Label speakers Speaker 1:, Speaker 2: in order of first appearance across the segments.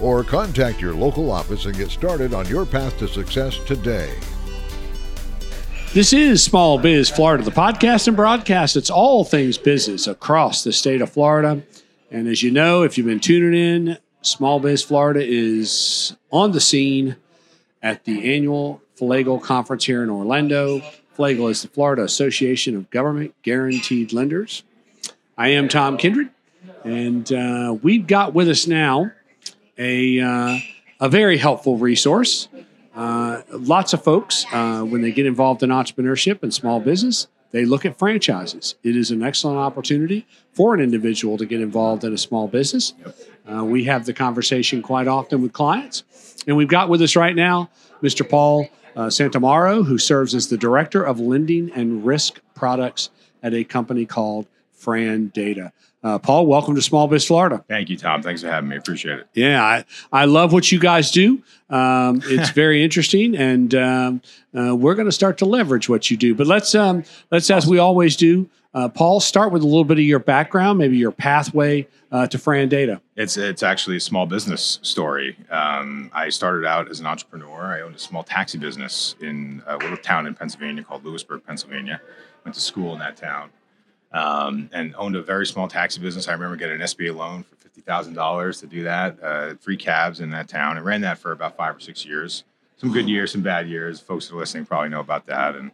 Speaker 1: or contact your local office and get started on your path to success today.
Speaker 2: This is Small Biz Florida, the podcast and broadcast. It's all things business across the state of Florida. And as you know, if you've been tuning in, Small Biz Florida is on the scene at the annual FLAGL conference here in Orlando. FLAGL is the Florida Association of Government Guaranteed Lenders. I am Tom Kindred, and uh, we've got with us now a, uh, a very helpful resource. Uh, lots of folks, uh, when they get involved in entrepreneurship and small business, they look at franchises. It is an excellent opportunity for an individual to get involved in a small business. Uh, we have the conversation quite often with clients. And we've got with us right now Mr. Paul uh, Santamaro, who serves as the Director of Lending and Risk Products at a company called Fran Data. Uh, Paul, welcome to Small Biz Florida.
Speaker 3: Thank you, Tom. Thanks for having me. Appreciate it.
Speaker 2: Yeah, I, I love what you guys do. Um, it's very interesting, and um, uh, we're going to start to leverage what you do. But let's um, let's, as we always do, uh, Paul, start with a little bit of your background, maybe your pathway uh, to Fran Data.
Speaker 3: It's it's actually a small business story. Um, I started out as an entrepreneur. I owned a small taxi business in a little town in Pennsylvania called Lewisburg, Pennsylvania. Went to school in that town um, and owned a very small taxi business. I remember getting an SBA loan for fifty thousand dollars to do that. Uh, free cabs in that town, and ran that for about five or six years. Some good years, some bad years. Folks that are listening probably know about that. And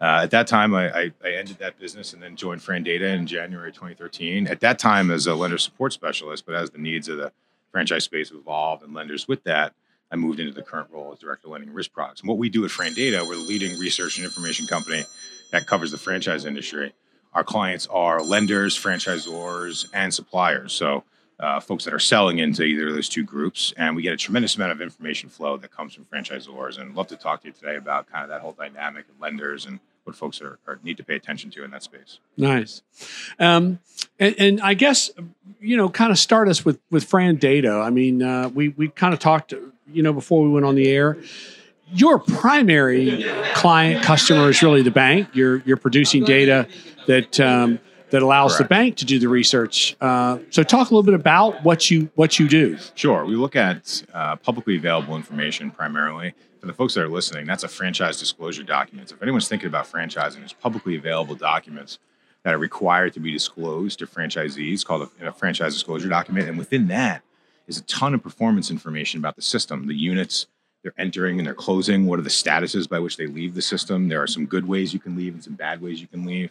Speaker 3: uh, at that time, I, I, I, ended that business and then joined Fran Data in January 2013. At that time, as a lender support specialist, but as the needs of the franchise space evolved and lenders with that, I moved into the current role as director of lending risk products. And what we do at Fran Data, we're the leading research and information company that covers the franchise industry our clients are lenders, franchisors, and suppliers. So, uh, folks that are selling into either of those two groups, and we get a tremendous amount of information flow that comes from franchisors. And love to talk to you today about kind of that whole dynamic of lenders and what folks are, are need to pay attention to in that space.
Speaker 2: Nice, um, and, and, I guess you know, kind of start us with with Fran Data. I mean, uh, we we kind of talked, you know, before we went on the air your primary client customer is really the bank. You're you're producing data that um, that allows Correct. the bank to do the research. Uh, so, talk a little bit about what you what you do.
Speaker 3: Sure, we look at uh, publicly available information primarily. For the folks that are listening, that's a franchise disclosure document. If anyone's thinking about franchising, there's publicly available documents that are required to be disclosed to franchisees called a, a franchise disclosure document. And within that is a ton of performance information about the system, the units, they're entering and they're closing. What are the statuses by which they leave the system? There are some good ways you can leave and some bad ways you can leave.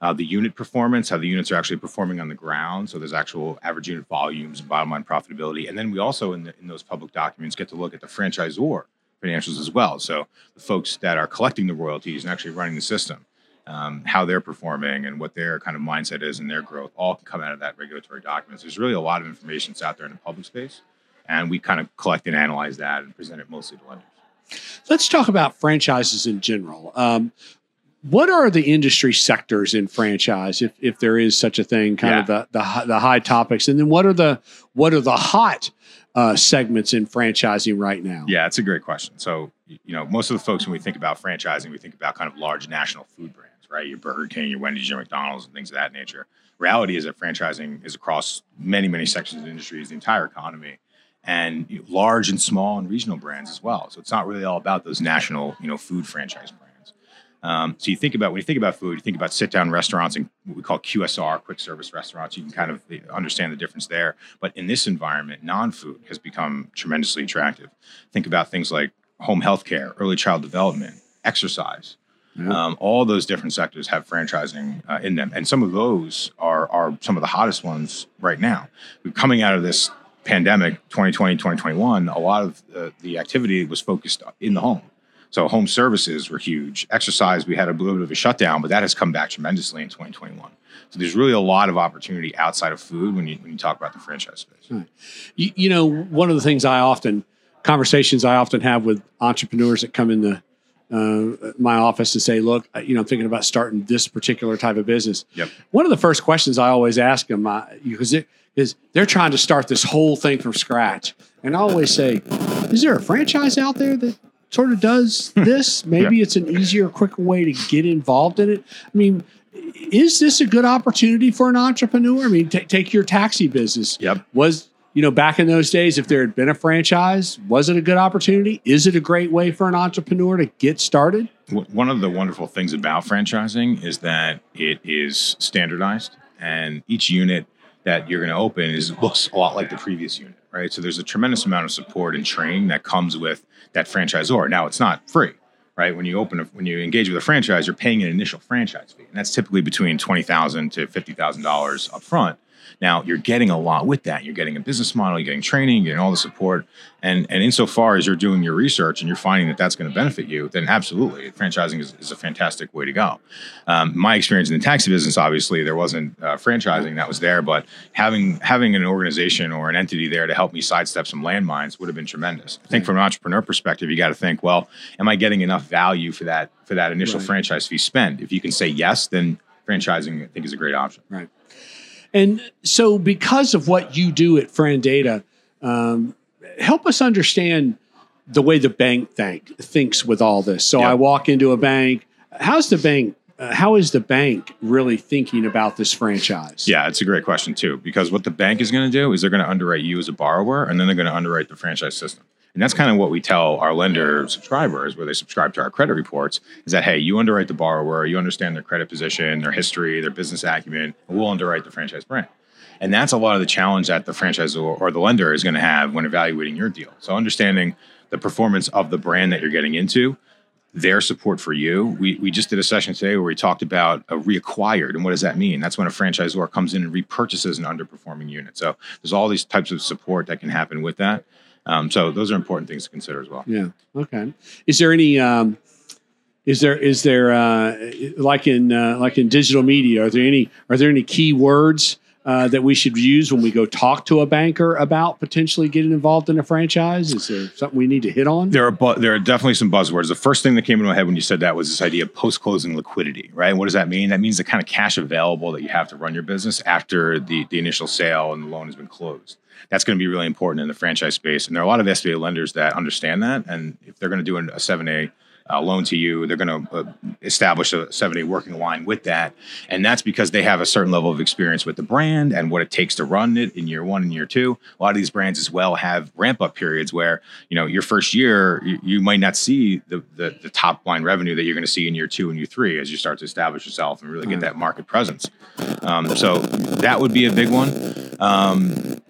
Speaker 3: Uh, the unit performance, how the units are actually performing on the ground. So there's actual average unit volumes and bottom line profitability. And then we also, in, the, in those public documents, get to look at the franchisor financials as well. So the folks that are collecting the royalties and actually running the system, um, how they're performing and what their kind of mindset is and their growth, all can come out of that regulatory documents. There's really a lot of information that's out there in the public space and we kind of collect and analyze that and present it mostly to lenders.
Speaker 2: Let's talk about franchises in general. Um, what are the industry sectors in franchise, if if there is such a thing, kind yeah. of the, the the high topics, and then what are the what are the hot uh, segments in franchising right now?
Speaker 3: Yeah, it's a great question. So you know, most of the folks when we think about franchising, we think about kind of large national food brands, right? Your Burger King, your Wendy's, your McDonald's, and things of that nature. Reality is that franchising is across many many sections of the industry, the entire economy and you know, large and small and regional brands as well. So it's not really all about those national, you know, food franchise brands. Um, so you think about when you think about food, you think about sit down restaurants and what we call QSR, quick service restaurants. You can kind of understand the difference there. But in this environment, non food has become tremendously attractive. Think about things like home health care, early child development, exercise. Um, all those different sectors have franchising uh, in them, and some of those are are some of the hottest ones right now. We're coming out of this pandemic 2020 2021 a lot of uh, the activity was focused in the home so home services were huge exercise we had a little bit of a shutdown but that has come back tremendously in 2021 so there's really a lot of opportunity outside of food when you when you talk about the franchise space
Speaker 2: right. you, you know one of the things i often conversations I often have with entrepreneurs that come in the uh, my office to say, look, you know, I'm thinking about starting this particular type of business.
Speaker 3: Yep.
Speaker 2: One of the first questions I always ask them, uh, because it is they're trying to start this whole thing from scratch, and I always say, is there a franchise out there that sort of does hmm. this? Maybe
Speaker 3: Yeah.
Speaker 2: it's an easier, quicker way to get involved in it. I mean, is this a good opportunity for an entrepreneur? I mean, ta take your taxi business.
Speaker 3: Yep.
Speaker 2: Was you know back in those days, if there had been a franchise, was it a good opportunity? Is it a great way for an entrepreneur to get started?
Speaker 3: One of the wonderful things about franchising is that it is standardized, and each unit that you're going to open is looks a lot like the previous unit, right? So there's a tremendous amount of support and training that comes with that franchisor. Now it's not free, right? When you open, a, when you engage with a franchise, you're paying an initial franchise fee, and that's typically between twenty thousand to fifty thousand dollars upfront. Now you're getting a lot with that. You're getting a business model, you're getting training, you're getting all the support, and and insofar as you're doing your research and you're finding that that's going to benefit you, then absolutely, franchising is, is a fantastic way to go. Um, my experience in the taxi business, obviously, there wasn't uh, franchising that was there, but having having an organization or an entity there to help me sidestep some landmines would have been tremendous. I think from an entrepreneur perspective, you got to think, well, am I getting enough value for that for that initial
Speaker 2: Right.
Speaker 3: franchise fee spend? If you can say yes, then franchising I think is a great option.
Speaker 2: Right. And so, because of what you do at Fran Data, um, help us understand the way the bank think, thinks with all this. So,
Speaker 3: Yep.
Speaker 2: I walk into a bank. How's the bank? Uh, how is the bank really thinking about this franchise?
Speaker 3: Yeah, it's a great question too, because what the bank is going to do is they're going to underwrite you as a borrower, and then they're going to underwrite the franchise system. And that's kind of what we tell our lender subscribers, where they subscribe to our credit reports, is that hey, you underwrite the borrower, you understand their credit position, their history, their business acumen, and we'll underwrite the franchise brand. And that's a lot of the challenge that the franchisor or the lender is going to have when evaluating your deal. So understanding the performance of the brand that you're getting into, their support for you. We, we just did a session today where we talked about a reacquired. And what does that mean? That's when a franchisor comes in and repurchases an underperforming unit. So there's all these types of support that can happen with that. Um, so those are important things to consider as well.
Speaker 2: Yeah. Okay. Is there any? Um, is there is there uh, like in uh, like in digital media? Are there any are there any key words uh, that we should use when we go talk to a banker about potentially getting involved in a franchise? Is there something we need to hit on?
Speaker 3: There are bu- there are definitely some buzzwords. The first thing that came into my head when you said that was this idea of post closing liquidity, right? What does that mean? That means the kind of cash available that you have to run your business after the the initial sale and the loan has been closed. That's going to be really important in the franchise space, and there are a lot of SBA lenders that understand that. And if they're going to do an- a seven A uh, loan to you, they're going to uh, establish a seven A working line with that, and that's because they have a certain level of experience with the brand and what it takes to run it in year one and year two. A lot of these brands as well have ramp up periods where you know your first year you, you might not see the, the the top line revenue that you're going to see in year two and year three as you start to establish yourself and really get that market presence. Um, so that would be a big one. Um,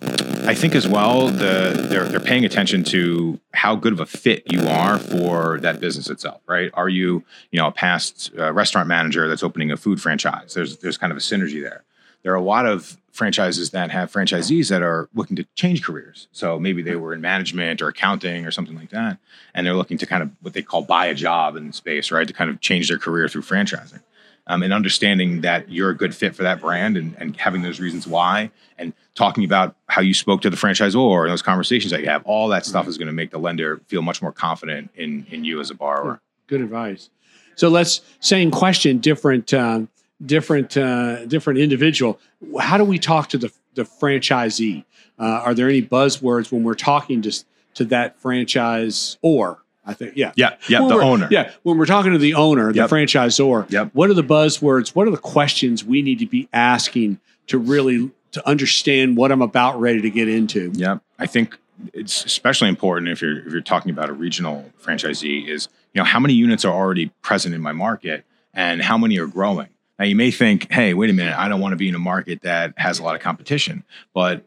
Speaker 3: I think as well, the they're they're paying attention to how good of a fit you are for that business itself, right? Are you you know a past uh, restaurant manager that's opening a food franchise? There's there's kind of a synergy there. There are a lot of franchises that have franchisees that are looking to change careers. So maybe they were in management or accounting or something like that, and they're looking to kind of what they call buy a job in space, right? To kind of change their career through franchising. Um, and understanding that you're a good fit for that brand and, and having those reasons why and talking about how you spoke to the franchisor and those conversations that you have, all that stuff is going to make the lender feel much more confident in, in you as a borrower.
Speaker 2: Good advice. So let's same question, different, um, different, uh, different individual. How do we talk to the the franchisee? Uh, are there any buzzwords when we're talking to to that franchise or I think yeah
Speaker 3: Yeah, yeah,
Speaker 2: When
Speaker 3: the owner.
Speaker 2: yeah when we're talking to the owner the
Speaker 3: Yep.
Speaker 2: franchisor
Speaker 3: Yep.
Speaker 2: what are the buzzwords what are the questions we need to be asking to really to understand what I'm about ready to get into
Speaker 3: Yeah, I think it's especially important if you're if you're talking about a regional franchisee is you know how many units are already present in my market and how many are growing. Now you may think, hey, wait a minute, I don't want to be in a market that has a lot of competition, but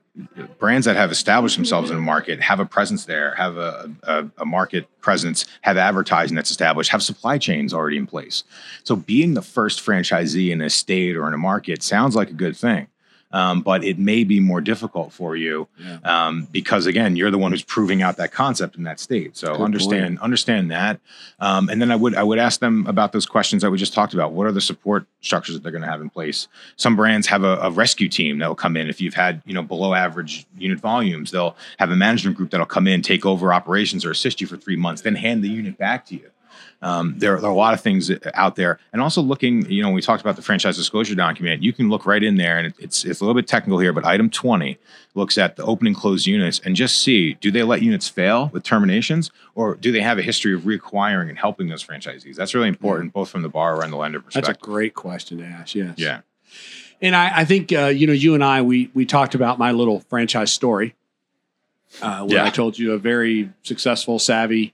Speaker 3: brands that have established themselves in a market have a presence there, have a, a, a market presence, have advertising that's established, have supply chains already in place. So being the first franchisee in a state or in a market sounds like a good thing. Um, but it may be more difficult for you
Speaker 2: Yeah.
Speaker 3: um, because again, you're the one who's proving out that concept in that state. So
Speaker 2: Good
Speaker 3: understand understand that, um, and then I would I would ask them about those questions that we just talked about. What are the support structures that they're going to have in place? Some brands have a, a rescue team that will come in if you've had you know below average unit volumes. They'll have a management group that'll come in, take over operations, or assist you for three months, then hand the unit back to you. Um, there, there, are a lot of things out there, and also looking. You know, we talked about the franchise disclosure document. You can look right in there, and it's it's a little bit technical here, but item twenty looks at the open and closed units and just see do they let units fail with terminations, or do they have a history of reacquiring and helping those franchisees? That's really important, both from the borrower and the lender perspective.
Speaker 2: That's a great question to ask. Yes.
Speaker 3: Yeah.
Speaker 2: And I, I think uh, you know you and I we we talked about my little franchise story. Uh, where
Speaker 3: Yeah.
Speaker 2: I told you a very successful, savvy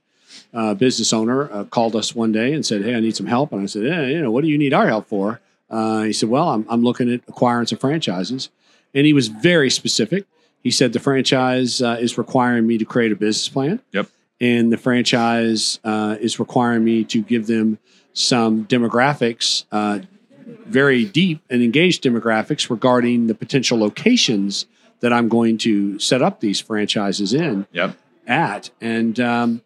Speaker 2: uh, business owner uh, called us one day and said, "Hey, I need some help." And I said, "Yeah, you know, what do you need our help for?" Uh, he said, "Well, I'm I'm looking at acquiring some franchises," and he was very specific. He said the franchise uh, is requiring me to create a business plan.
Speaker 3: Yep.
Speaker 2: And the franchise uh, is requiring me to give them some demographics, uh, very deep and engaged demographics regarding the potential locations that I'm going to set up these franchises in
Speaker 3: Yep.
Speaker 2: at, and um,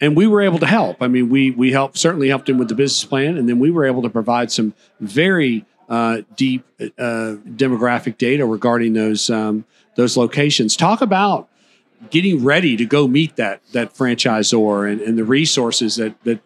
Speaker 2: and we were able to help. I mean, we we helped certainly helped him with the business plan, and then we were able to provide some very uh, deep uh, demographic data regarding those um, those locations. Talk about getting ready to go meet that that franchisor and, and the resources that that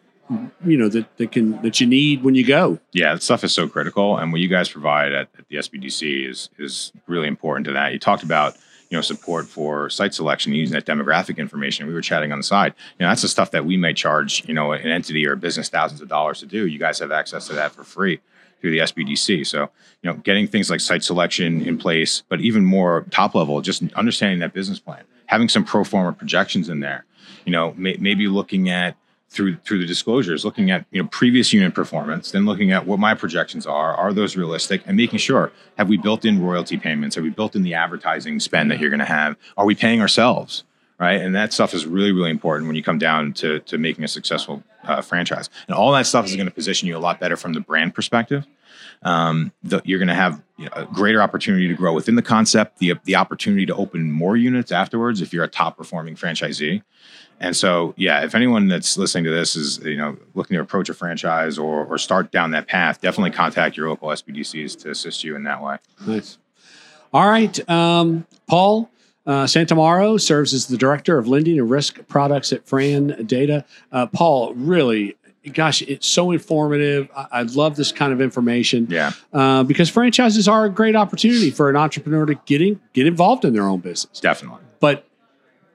Speaker 2: you know that, that can that you need when you go.
Speaker 3: Yeah, that stuff is so critical, and what you guys provide at, at the SBDC is is really important to that. You talked about you know support for site selection using that demographic information. We were chatting on the side. You know, that's the stuff that we may charge you know an entity or a business thousands of dollars to do. You guys have access to that for free through the SBDC. So you know, getting things like site selection in place, but even more top level, just understanding that business plan, having some pro forma projections in there. You know, may, maybe looking at through through the disclosures, looking at you know previous unit performance, then looking at what my projections are. Are those realistic? And making sure have we built in royalty payments? Have we built in the advertising spend that you're going to have? Are we paying ourselves? Right, and that stuff is really really important when you come down to to making a successful uh, franchise. And all that stuff is going to position you a lot better from the brand perspective. Um, the, you're going to have you know, a greater opportunity to grow within the concept, the the opportunity to open more units afterwards if you're a top performing franchisee. And so, yeah, if anyone that's listening to this is you know looking to approach a franchise or or start down that path, definitely contact your local SBDCs to assist you in that way.
Speaker 2: Nice. All right, um, Paul. Uh, Santamaro serves as the director of lending and risk products at Fran Data. Uh, Paul, really, gosh, it's so informative. I, I love this kind of information
Speaker 3: Yeah,
Speaker 2: uh, because franchises are a great opportunity for an entrepreneur to get in, get involved in their own business.
Speaker 3: definitely.
Speaker 2: But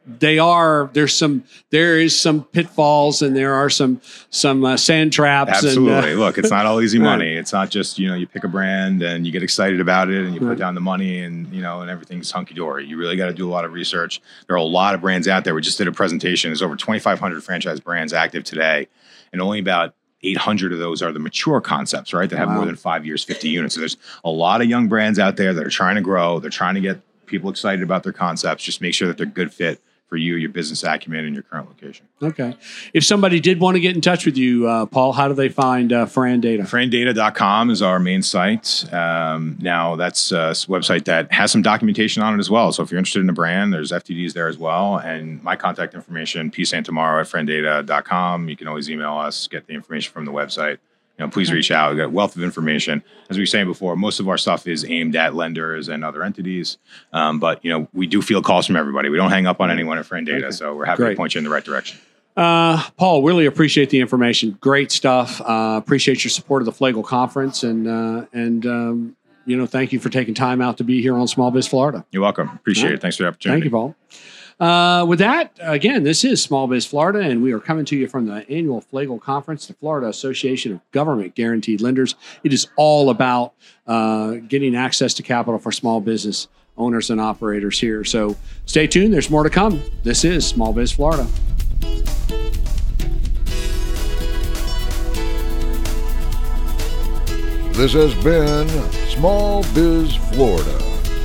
Speaker 2: they are there's some there is some pitfalls and there are some some uh, sand traps.
Speaker 3: Absolutely.
Speaker 2: And, uh,
Speaker 3: Look, it's not all easy
Speaker 2: Right.
Speaker 3: money. It's not just you know you pick a brand and you get excited about it and you
Speaker 2: Right.
Speaker 3: put down the money and you know and everything's hunky dory. You really got to do a lot of research. There are a lot of brands out there. We just did a presentation. There's over 2,500 franchise brands active today, and only about 800 of those are the mature concepts, right? That have
Speaker 2: Wow.
Speaker 3: more than five years, 50 units. So there's a lot of young brands out there that are trying to grow. They're trying to get people excited about their concepts. Just make sure that they're good fit for you, your business acumen, and your current location.
Speaker 2: Okay. If somebody did want to get in touch with you, uh, Paul, how do they find uh, Fran Data?
Speaker 3: Frandata.com is our main site. Um, now, that's a website that has some documentation on it as well. So, if you're interested in a brand, there's FDDs there as well. And my contact information, psantamaro at frandata.com. You can always email us, get the information from the website. You know, please reach out. We've got a wealth of information. As we were saying before, most of our stuff is aimed at lenders and other entities. Um, but, you know, we do field calls from everybody. We don't hang up on anyone at Frandata.
Speaker 2: Okay.
Speaker 3: So, we're happy
Speaker 2: Great.
Speaker 3: to point you in the right direction.
Speaker 2: Uh, Paul, really appreciate the information. Great stuff. Uh, appreciate your support of the Flagel Conference, and uh, and um, you know, thank you for taking time out to be here on Small Biz Florida.
Speaker 3: You're welcome. Appreciate it. Thanks for the opportunity.
Speaker 2: Thank you, Paul. Uh, with that, again, this is Small Biz Florida, and we are coming to you from the annual Flagel Conference, the Florida Association of Government Guaranteed Lenders. It is all about uh, getting access to capital for small business owners and operators here. So stay tuned. There's more to come. This is Small Biz Florida.
Speaker 1: This has been Small Biz Florida,